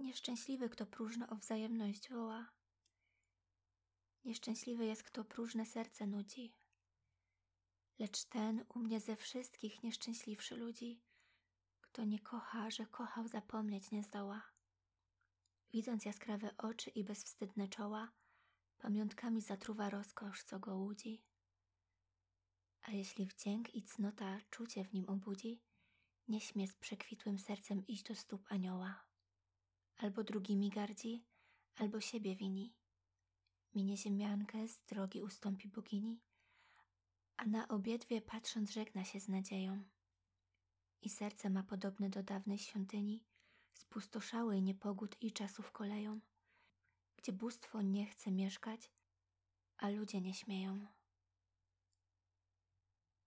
Nieszczęśliwy, kto próżno o wzajemność woła. Nieszczęśliwy jest, kto próżne serce nudzi. Lecz ten u mnie ze wszystkich nieszczęśliwszy ludzi, kto nie kocha, że kochał zapomnieć nie zdoła. Widząc jaskrawe oczy i bezwstydne czoła, pamiątkami zatruwa rozkosz, co go łudzi. A jeśli wdzięk i cnota czucie w nim obudzi, nie śmie z przekwitłym sercem iść do stóp anioła. Albo drugimi gardzi, albo siebie wini. Minie ziemiankę, z drogi ustąpi bogini, a na obiedwie patrząc żegna się z nadzieją. I serce ma podobne do dawnej świątyni, spustoszałej niepogód i czasów koleją, gdzie bóstwo nie chce mieszkać, a ludzie nie śmieją.